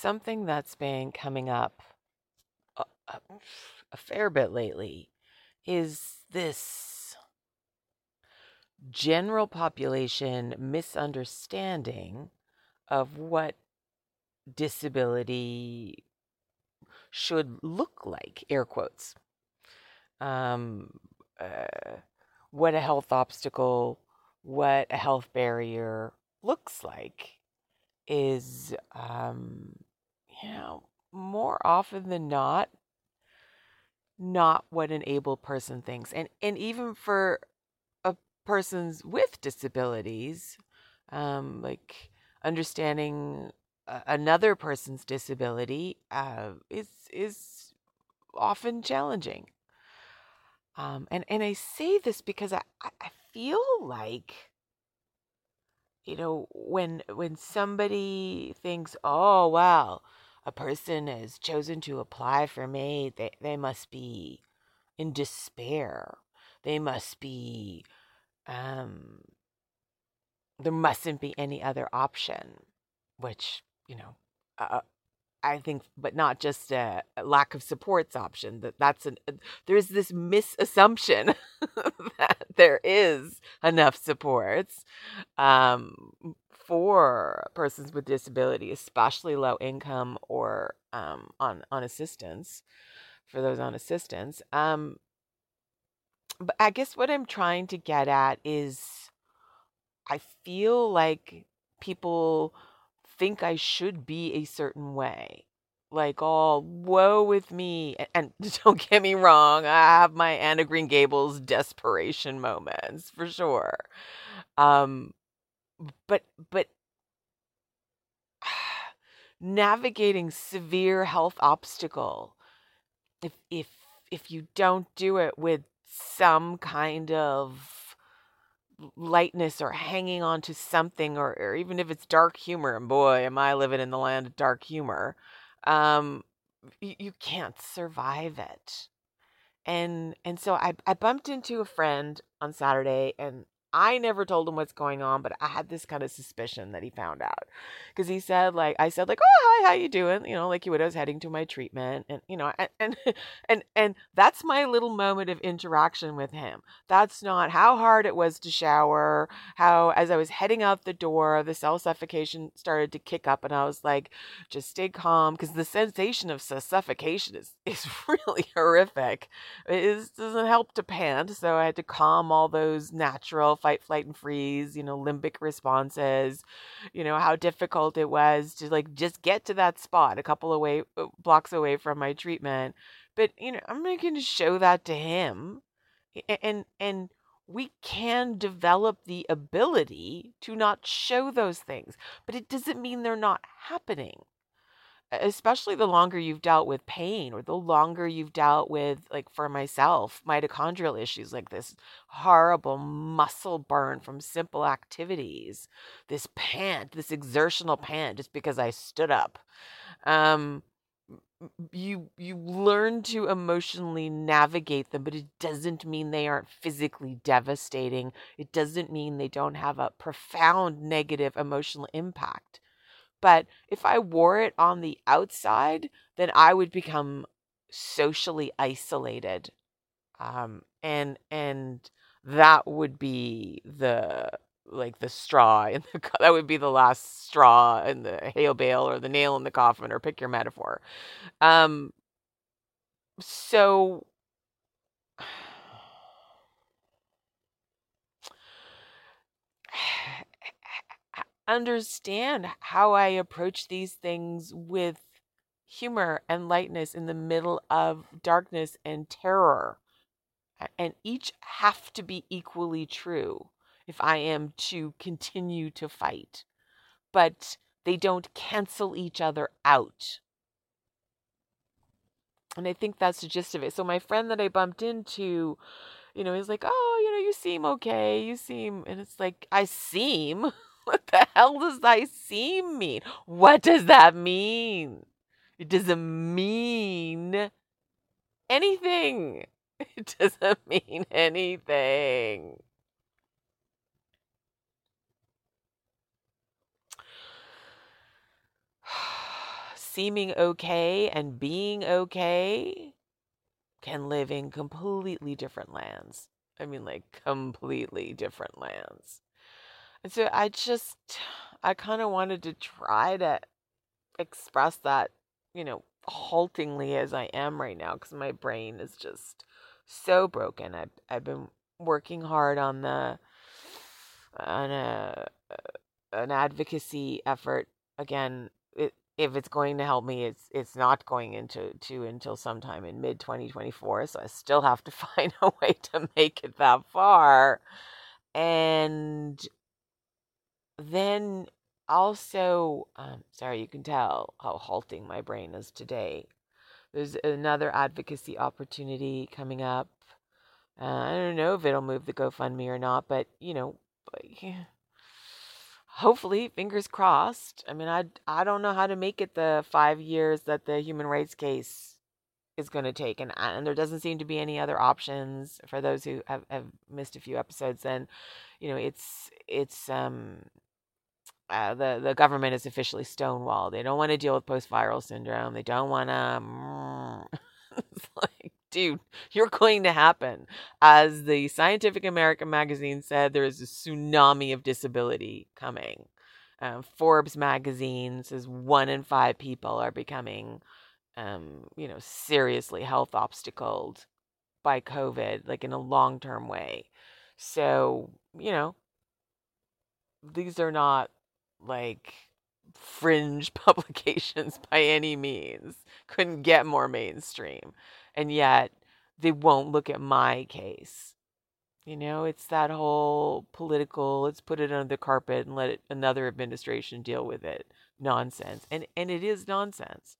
something that's been coming up a, a, a fair bit lately is this general population misunderstanding of what disability should look like, air quotes. Um, uh, what a health obstacle, what a health barrier looks like is, um, know, more often than not, not what an able person thinks. And, and even for a persons with disabilities, um, like understanding another person's disability uh, is is often challenging. Um, and and I say this because I, I feel like you know when when somebody thinks, oh wow, a person has chosen to apply for me, they they must be in despair. They must be um, there mustn't be any other option, which you know, uh, I think, but not just a, lack of supports option. That that's an uh, there's this misassumption that there is enough supports um, for persons with disability, especially low income or um, on on assistance. For those on assistance, um, but I guess what I'm trying to get at is, I feel like people think I should be a certain way. Like, oh, woe with me. And, and don't get me wrong, I have my Anne of Green Gables desperation moments for sure. Um, but, but navigating severe health obstacle, if, if, if you don't do it with some kind of lightness or hanging on to something or, or even if it's dark humor and boy am i living in the land of dark humor um, you, you can't survive it. And and so I, I bumped into a friend on saturday and I never told him what's going on, but I had this kind of suspicion that he found out because he said like I said like oh hi how you doing you know like you would I was heading to my treatment and you know and and and, and that's my little moment of interaction with him. That's not how hard it was to shower. How as I was heading out the door, the cell suffocation started to kick up, and I was like, just stay calm because the sensation of suffocation is is really horrific. It is, doesn't help to pant, so I had to calm all those natural fight, flight, and freeze, you know, limbic responses, you know, how difficult it was to like just get to that spot a couple away uh, blocks away from my treatment. But, you know, I'm not going to show that to him. And, and, we can develop the ability to not show those things, but it doesn't mean they're not happening especially the longer you've dealt with pain or the longer you've dealt with like for myself mitochondrial issues like this horrible muscle burn from simple activities this pant this exertional pant just because i stood up. Um you you learn to emotionally navigate them but it doesn't mean they aren't physically devastating. It doesn't mean they don't have a profound negative emotional impact but if I wore it on the outside, then I would become socially isolated. Um, and and that would be the like the straw in the that would be the last straw in the hail bale or the nail in the coffin or pick your metaphor. Um, so understand how I approach these things with humor and lightness in the middle of darkness and terror. And each have to be equally true if I am to continue to fight. But they don't cancel each other out. And I think that's the gist of it. So, my friend that I bumped into, you know, he's like, Oh, you know, you seem okay. You seem, and it's like, I seem. what the hell does I seem mean? What does that mean? It doesn't mean anything. It doesn't mean anything. seeming okay and being okay can live in completely different lands. I mean, like, completely different lands. And so I just, I kind of wanted to try to express that, you know, haltingly as I am right now because my brain is just so broken. I've, I've been working hard on the, on a, an advocacy effort again it, if it's going to help me it's it's not going into to until sometime in mid 2024 so i still have to find a way to make it that far and then also um, sorry you can tell how halting my brain is today there's another advocacy opportunity coming up uh, i don't know if it'll move the gofundme or not but you know hopefully, fingers crossed. I mean, I I don't know how to make it the five years that the human rights case is going to take, and and there doesn't seem to be any other options for those who have, have missed a few episodes. Then, you know, it's it's um. Uh, the the government is officially stonewalled. They don't want to deal with post viral syndrome. They don't want to. it's like dude, you're going to happen. As the Scientific American magazine said, there is a tsunami of disability coming. Um, Forbes magazine says one in five people are becoming, um, you know, seriously health obstacled by COVID, like in a long term way. So, you know, these are not like fringe publications by any means. Couldn't get more mainstream and yet they won't look at my case. You know, it's that whole political, let's put it under the carpet and let it, another administration deal with it nonsense. And and it is nonsense.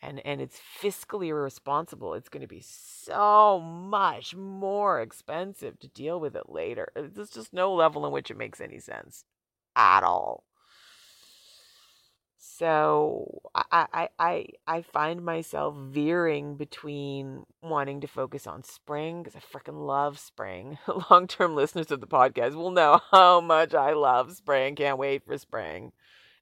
And and it's fiscally irresponsible. It's going to be so much more expensive to deal with it later. There's just no level in which it makes any sense at all. So I, I, I, find myself veering between wanting to focus on spring because I freaking love spring. Long term listeners of the podcast will know how much I love spring. Can't wait for spring.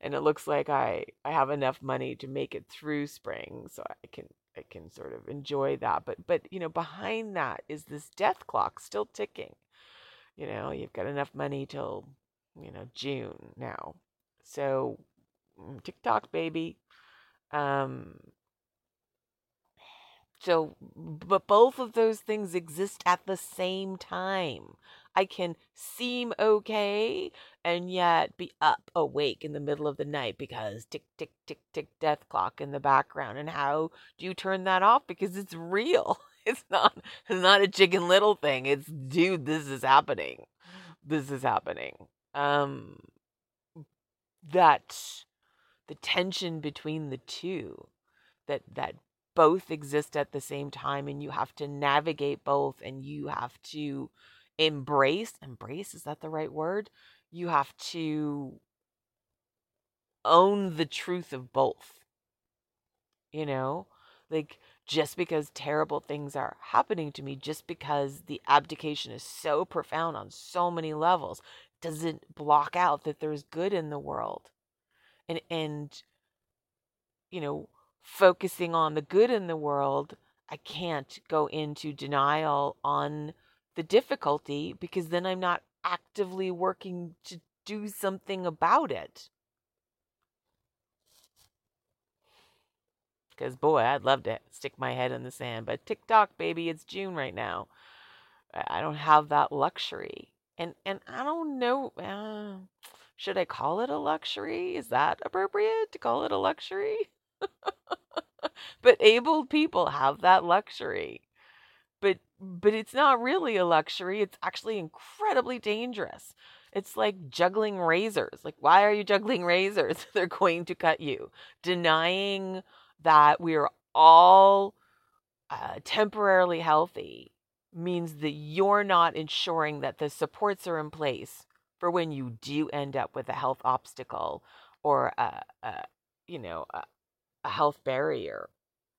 And it looks like I, I have enough money to make it through spring so I can I can sort of enjoy that. But but you know, behind that is this death clock still ticking. You know, you've got enough money till, you know, June now. So tick tock, baby. Um, so, but both of those things exist at the same time. I can seem okay and yet be up awake in the middle of the night because tick, tick, tick, tick, death clock in the background. And how do you turn that off? Because it's real. It's not, it's not a chicken little thing. It's, dude, this is happening. This is happening. Um, that the tension between the two that that both exist at the same time and you have to navigate both and you have to embrace embrace is that the right word? You have to own the truth of both you know? Like just because terrible things are happening to me just because the abdication is so profound on so many levels doesn't block out that there's good in the world and and you know focusing on the good in the world i can't go into denial on the difficulty because then i'm not actively working to do something about it. Because boy i'd love to stick my head in the sand but tick tock baby it's june right now. I don't have that luxury. And and i don't know uh, should I call it a luxury? Is that appropriate to call it a luxury? but able people have that luxury. But but it's not really a luxury. It's actually incredibly dangerous. It's like juggling razors. Like why are you juggling razors? They're going to cut you. Denying that we're all uh, temporarily healthy means that you're not ensuring that the supports are in place for when you do end up with a health obstacle or a, a you know a, a health barrier.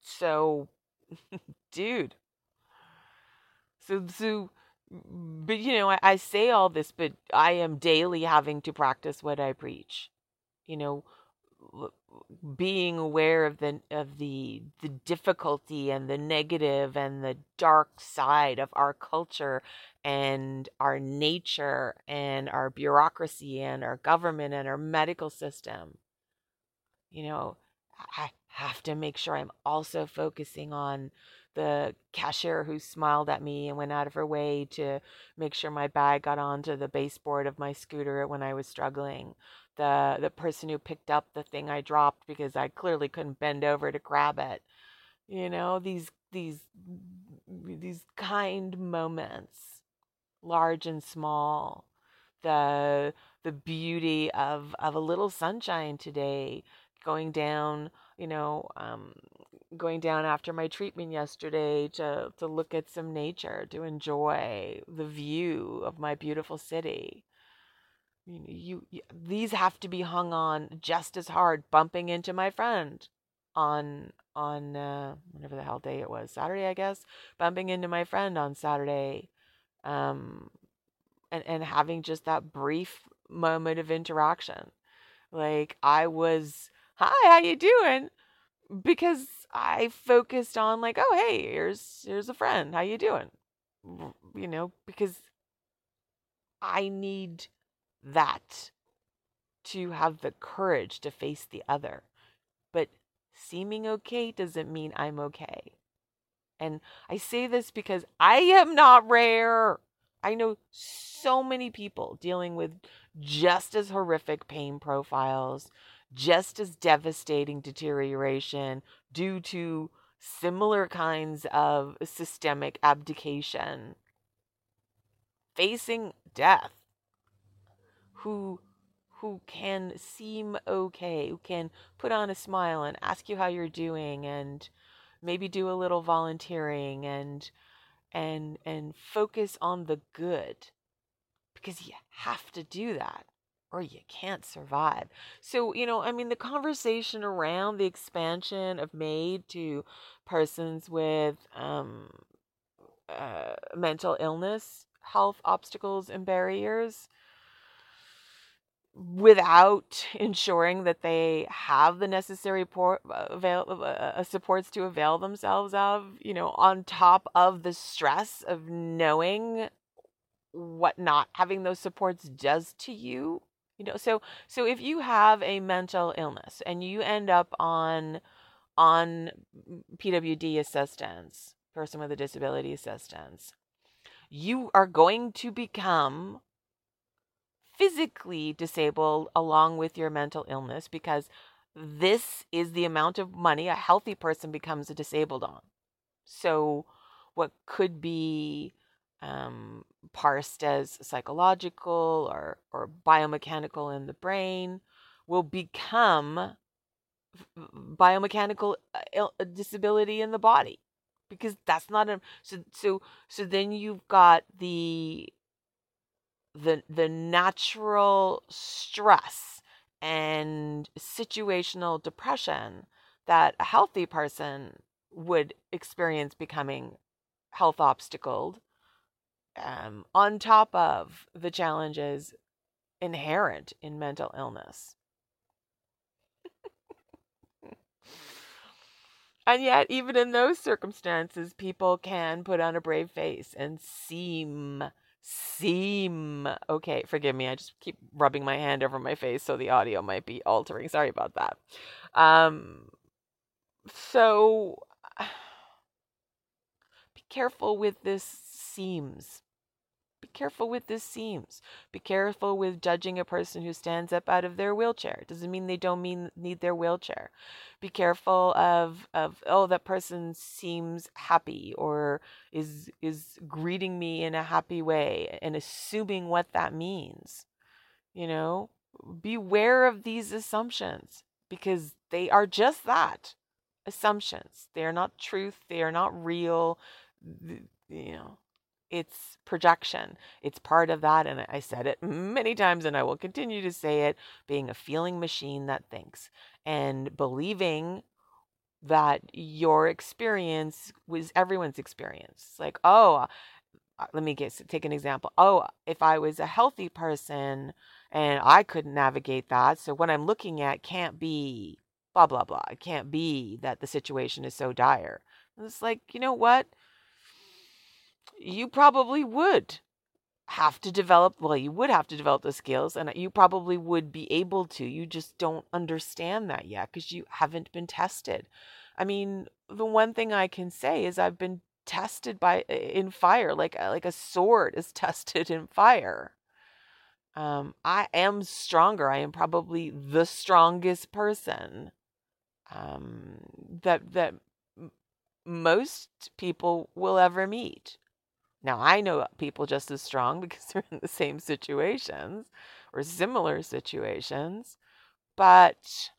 So dude. So so but you know I, I say all this but i am daily having to practice what i preach. You know being aware of the of the the difficulty and the negative and the dark side of our culture and our nature and our bureaucracy and our government and our medical system you know i have to make sure i'm also focusing on the cashier who smiled at me and went out of her way to make sure my bag got onto the baseboard of my scooter when I was struggling. The the person who picked up the thing I dropped because I clearly couldn't bend over to grab it. You know, these these these kind moments, large and small. The the beauty of of a little sunshine today going down, you know, um, going down after my treatment yesterday to to look at some nature, to enjoy the view of my beautiful city. You, you, these have to be hung on just as hard, bumping into my friend on on uh, whatever the hell day it was, Saturday, I guess, bumping into my friend on Saturday, um, and and having just that brief moment of interaction. Like I was, hi, how you doing? Because I focused on like, oh hey, here's here's a friend. How you doing? You know, because I need that to have the courage to face the other. But seeming okay doesn't mean I'm okay. And I say this because I am not rare. I know so many people dealing with just as horrific pain profiles, just as devastating deterioration due to similar kinds of systemic abdication, facing death, who who can seem okay, who can put on a smile and ask you how you're doing and maybe do a little volunteering and and and focus on the good because you have to do that or you can't survive. So, you know, I mean, the conversation around the expansion of MAID to persons with um, uh, mental illness, health obstacles, and barriers without ensuring that they have the necessary por- avail- uh, uh, supports to avail themselves of, you know, on top of the stress of knowing what not having those supports does to you you know? So so if you have a mental illness and you end up on on pwd assistance person with a disability assistance you are going to become physically disabled along with your mental illness because this is the amount of money a healthy person becomes a disabled on. So what could be um, parsed as psychological or, or biomechanical in the brain will become biomechanical uh, disability in the body because that's not a so so so then you've got the the the natural stress and situational depression that a healthy person would experience becoming health obstacled um, on top of the challenges inherent in mental illness. and yet, even in those circumstances, people can put on a brave face and seem seem okay. Forgive me, I just keep rubbing my hand over my face so the audio might be altering. Sorry about that. Um, so be careful with this seems careful with this seems. Be careful with judging a person who stands up out of their wheelchair. Doesn't mean they don't mean need their wheelchair. Be careful of of oh that person seems happy or is is greeting me in a happy way and assuming what that means. You know, beware of these assumptions because they are just that assumptions. They are not truth. They are not real. You know, it's projection. It's part of that. And I said it many times and I will continue to say it being a feeling machine that thinks and believing that your experience was everyone's experience. Like, oh, uh, let me get take an example. Oh, if I was a healthy person and I couldn't navigate that. So what I'm looking at can't be blah, blah, blah. It can't be that the situation is so dire. And it's like, you know what? You probably would have to develop, well, you would have to develop the skills, and you probably would be able to. You just don't understand that yet because you haven't been tested. I mean, the one thing I can say is I've been tested by in fire, like like a sword is tested in fire. Um, I am stronger. I am probably the strongest person um, that that most people will ever meet. Now I know people just as strong because they're in the same situations or similar situations, but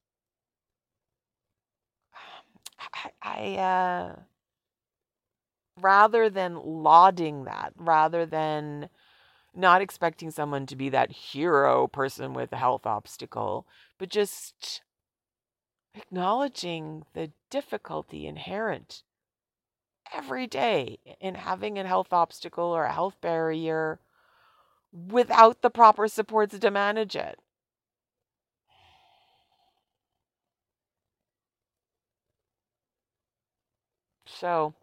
I, uh, rather than lauding that, rather than not expecting someone to be that hero person with a health obstacle, but just acknowledging the difficulty inherent every day in having a health obstacle or a health barrier without the proper supports to manage it. So,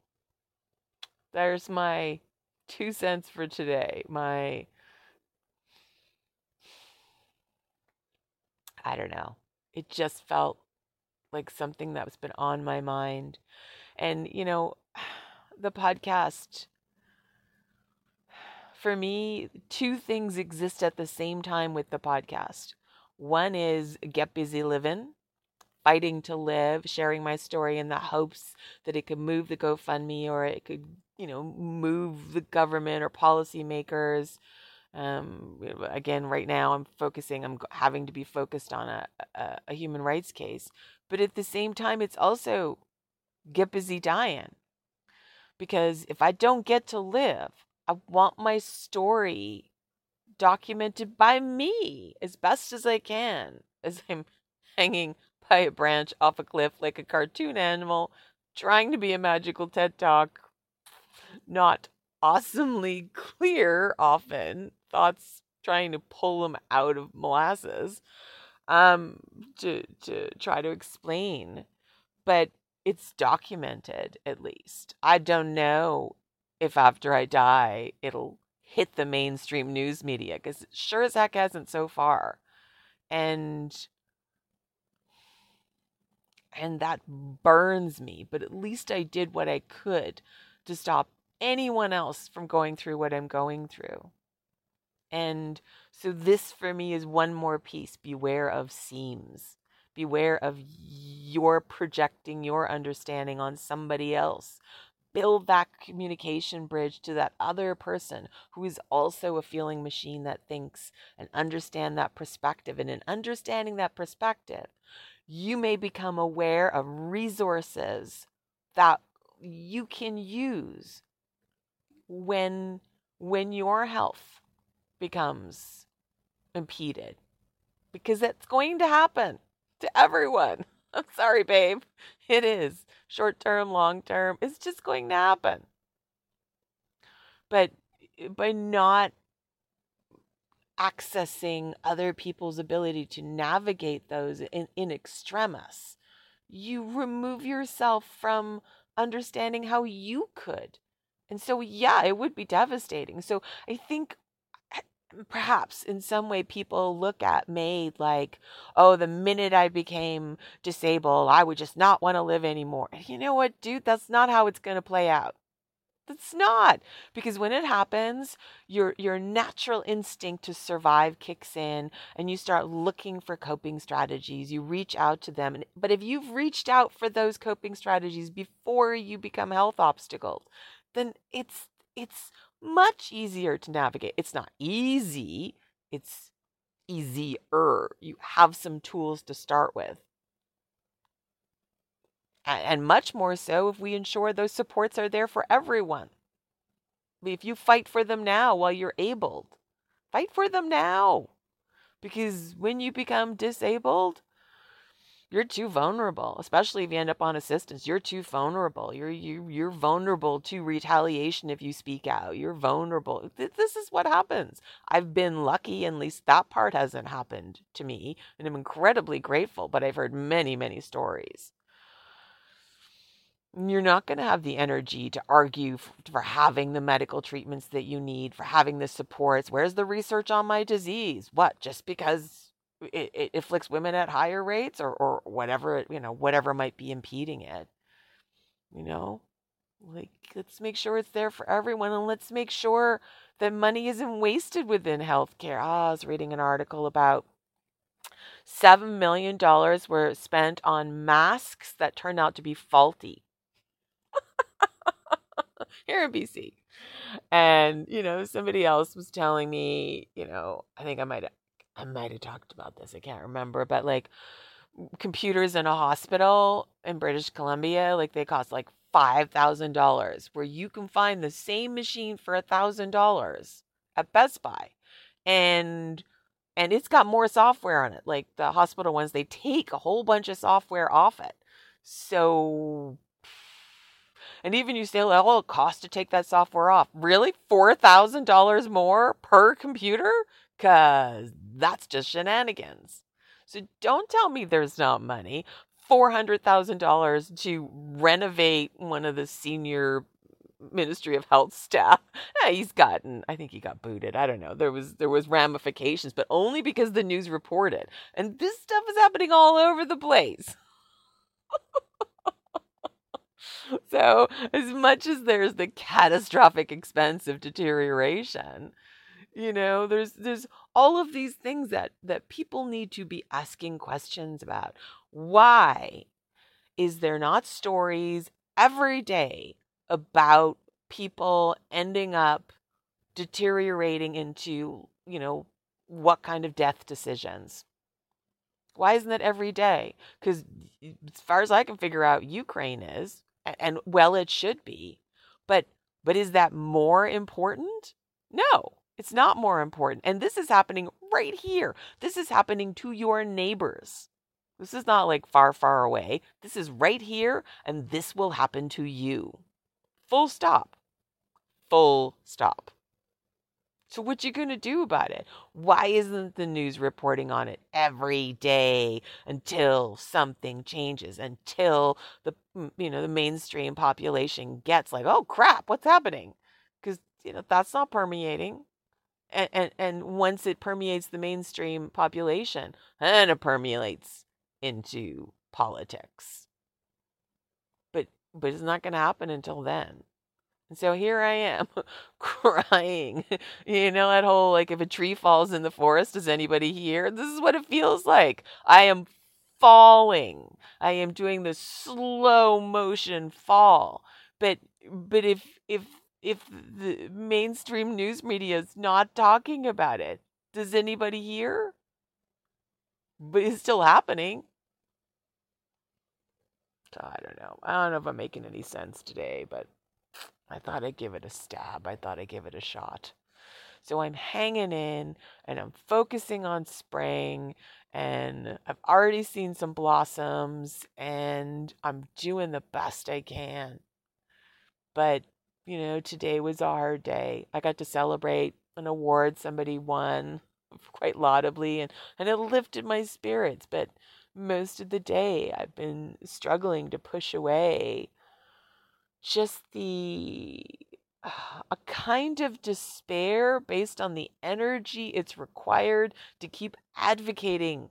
there's my two cents for today. My, I don't know. It just felt like something that's been on my mind. And, you know, the podcast, for me, two things exist at the same time with the podcast. One is Get Busy Living, fighting to live, sharing my story in the hopes that it could move the GoFundMe or it could, you know, move the government or policymakers. Um, again, right now I'm focusing, I'm having to be focused on a, a, a human rights case. But at the same time, it's also get busy dying. Because if I don't get to live, I want my story documented by me as best as I can as I'm hanging by a branch off a cliff like a cartoon animal, trying to be a magical TED Talk. Not awesomely clear often, thoughts trying to pull them out of molasses um, to, to try to explain. But it's documented at least. I don't know if after I die it'll hit the mainstream news media because sure as heck hasn't so far. And and that burns me. But at least I did what I could to stop anyone else from going through what I'm going through. And so, this for me is one more piece beware of seems. Beware of your projecting your understanding on somebody else. Build that communication bridge to that other person who is also a feeling machine that thinks and understand that perspective. And in understanding that perspective, you may become aware of resources that you can use when when your health becomes impeded because it's going to happen to everyone. I'm sorry, babe. It is short term, long term. It's just going to happen. But by not accessing other people's ability to navigate those in, in extremis. You remove yourself from understanding how you could. And so, yeah, it would be devastating. So, I think perhaps in some way people look at MAID like, oh, the minute I became disabled, I would just not want to live anymore. And you know what, dude? That's not how it's going to play out. That's not because when it happens, your your natural instinct to survive kicks in and you start looking for coping strategies. You reach out to them. But if you've reached out for those coping strategies before you become health obstacles, then it's it's much easier to navigate. It's not easy. It's easier. You have some tools to start with and much more so if we ensure those supports are there for everyone. If you fight for them now while you're able, fight for them now. Because when you become disabled, you're too vulnerable, especially if you end up on assistance. You're too vulnerable. You're you you're vulnerable to retaliation if you speak out. You're vulnerable. This is what happens. I've been lucky, at least that part hasn't happened to me, and I'm incredibly grateful. But I've heard many many stories. You're not going to have the energy to argue for, for having the medical treatments that you need, for having the supports. Where's the research on my disease? What? Just because it, it afflicts women at higher rates or, or whatever, you know, whatever might be impeding it. You know, like let's make sure it's there for everyone and let's make sure that money isn't wasted within healthcare. Ah, I was reading an article about $7 million were spent on masks that turned out to be faulty here in BC. And, you know, somebody else was telling me, you know, I think I might I might have talked about this, I can't remember, but like computers in a hospital in British Columbia, like they cost like $5,000, where you can find the same machine for $1,000 at Best Buy. And and it's got more software on it. Like the hospital ones, they take a whole bunch of software off it. So and even you say, well, it costs to take that software off. Really? $4,000 more per computer? Because that's just shenanigans. So don't tell me there's not money. $400,000 to renovate one of the senior Ministry of Health staff. Yeah, he's gotten I think he got booted. I don't know. There was there was ramifications, but only because the news reported. And this stuff is happening all over the place. so, as much as there's the catastrophic expense of deterioration, you know there's there's all of these things that that people need to be asking questions about. Why is there not stories every day about people ending up deteriorating into you know what kind of death decisions? Why isn't that every day? Because as far as i can figure out ukraine is and well it should be but but is that more important? No it's not more important. And this is happening right here. This is happening to your neighbors. This is not like far, far away. This is right here, and this will happen to you. Full stop. Full stop. So what you going to do about it? Why isn't the news reporting on it every day until something changes, until the you know, the mainstream population gets like, "Oh crap, what's happening?" Cuz you know, that's not permeating and, and, and once it permeates the mainstream population, then it permeates into politics. But but it's not going to happen until then. And so here I am crying. You know that whole like if a tree falls in the forest, does anybody hear? This is what it feels like. I am falling. I am doing the slow motion fall. But but if if if the mainstream news media is not talking about it? Does anybody hear? But it's still happening. So I don't know. I don't know if I'm making any sense today, but I thought I'd give it a stab. I thought I'd give it a shot. So I'm hanging in and I'm focusing on spring and I've already seen some blossoms and I'm doing the best I can. But you know, today was a hard day. I got to celebrate an award somebody won quite laudably and, and it lifted my spirits. But most of the day, I've been struggling to push away just the a kind of despair based on the energy it's required to keep advocating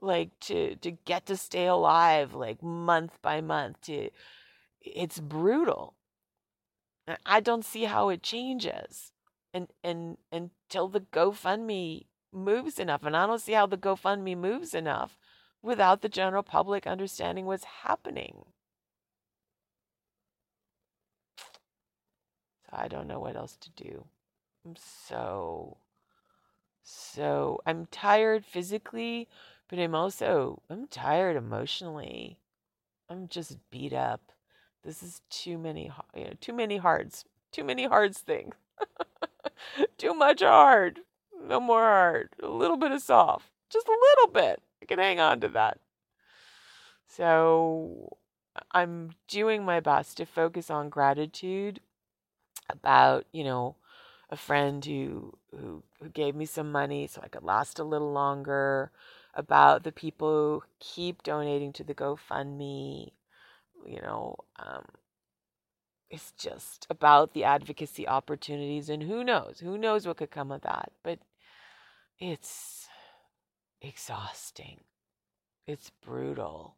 like to to get to stay alive like month by month to it's brutal I don't see how it changes and and until the GoFundMe moves enough. And I don't see how the GoFundMe moves enough without the general public understanding what's happening. So I don't know what else to do. I'm so so I'm tired physically, but I'm also I'm tired emotionally. I'm just beat up. This is too many, you know, too many hards, too many hards things. too much hard. No more hard. A little bit of soft. Just a little bit. I can hang on to that. So I'm doing my best to focus on gratitude about, you know, a friend who who who gave me some money so I could last a little longer, about the people who keep donating to the GoFundMe, you know, um, it's just about the advocacy opportunities and who knows who knows what could come of that but it's exhausting. It's brutal.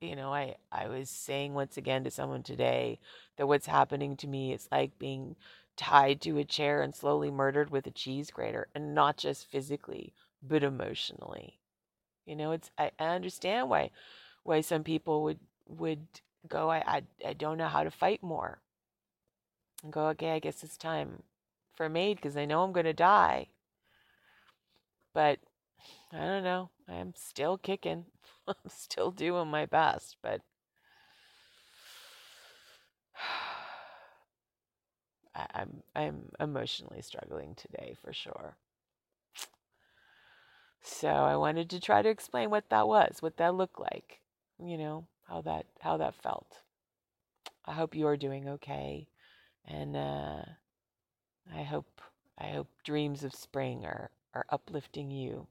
You know i i was saying once again to someone today that what's happening to me is like being tied to a chair and slowly murdered with a cheese grater and not just physically but emotionally. You know it's i, I understand why why some people would would go, I, I, I don't know how to fight more. And go, okay, I guess it's time for a MAID because I know I'm going to die. But I don't know. I'm still kicking. I'm still doing my best, but I'm I'm emotionally struggling today for sure. So I wanted to try to explain what that was, what that looked like, you know, how that how that felt. I hope you are doing okay, and uh, I hope I hope dreams of spring are are uplifting you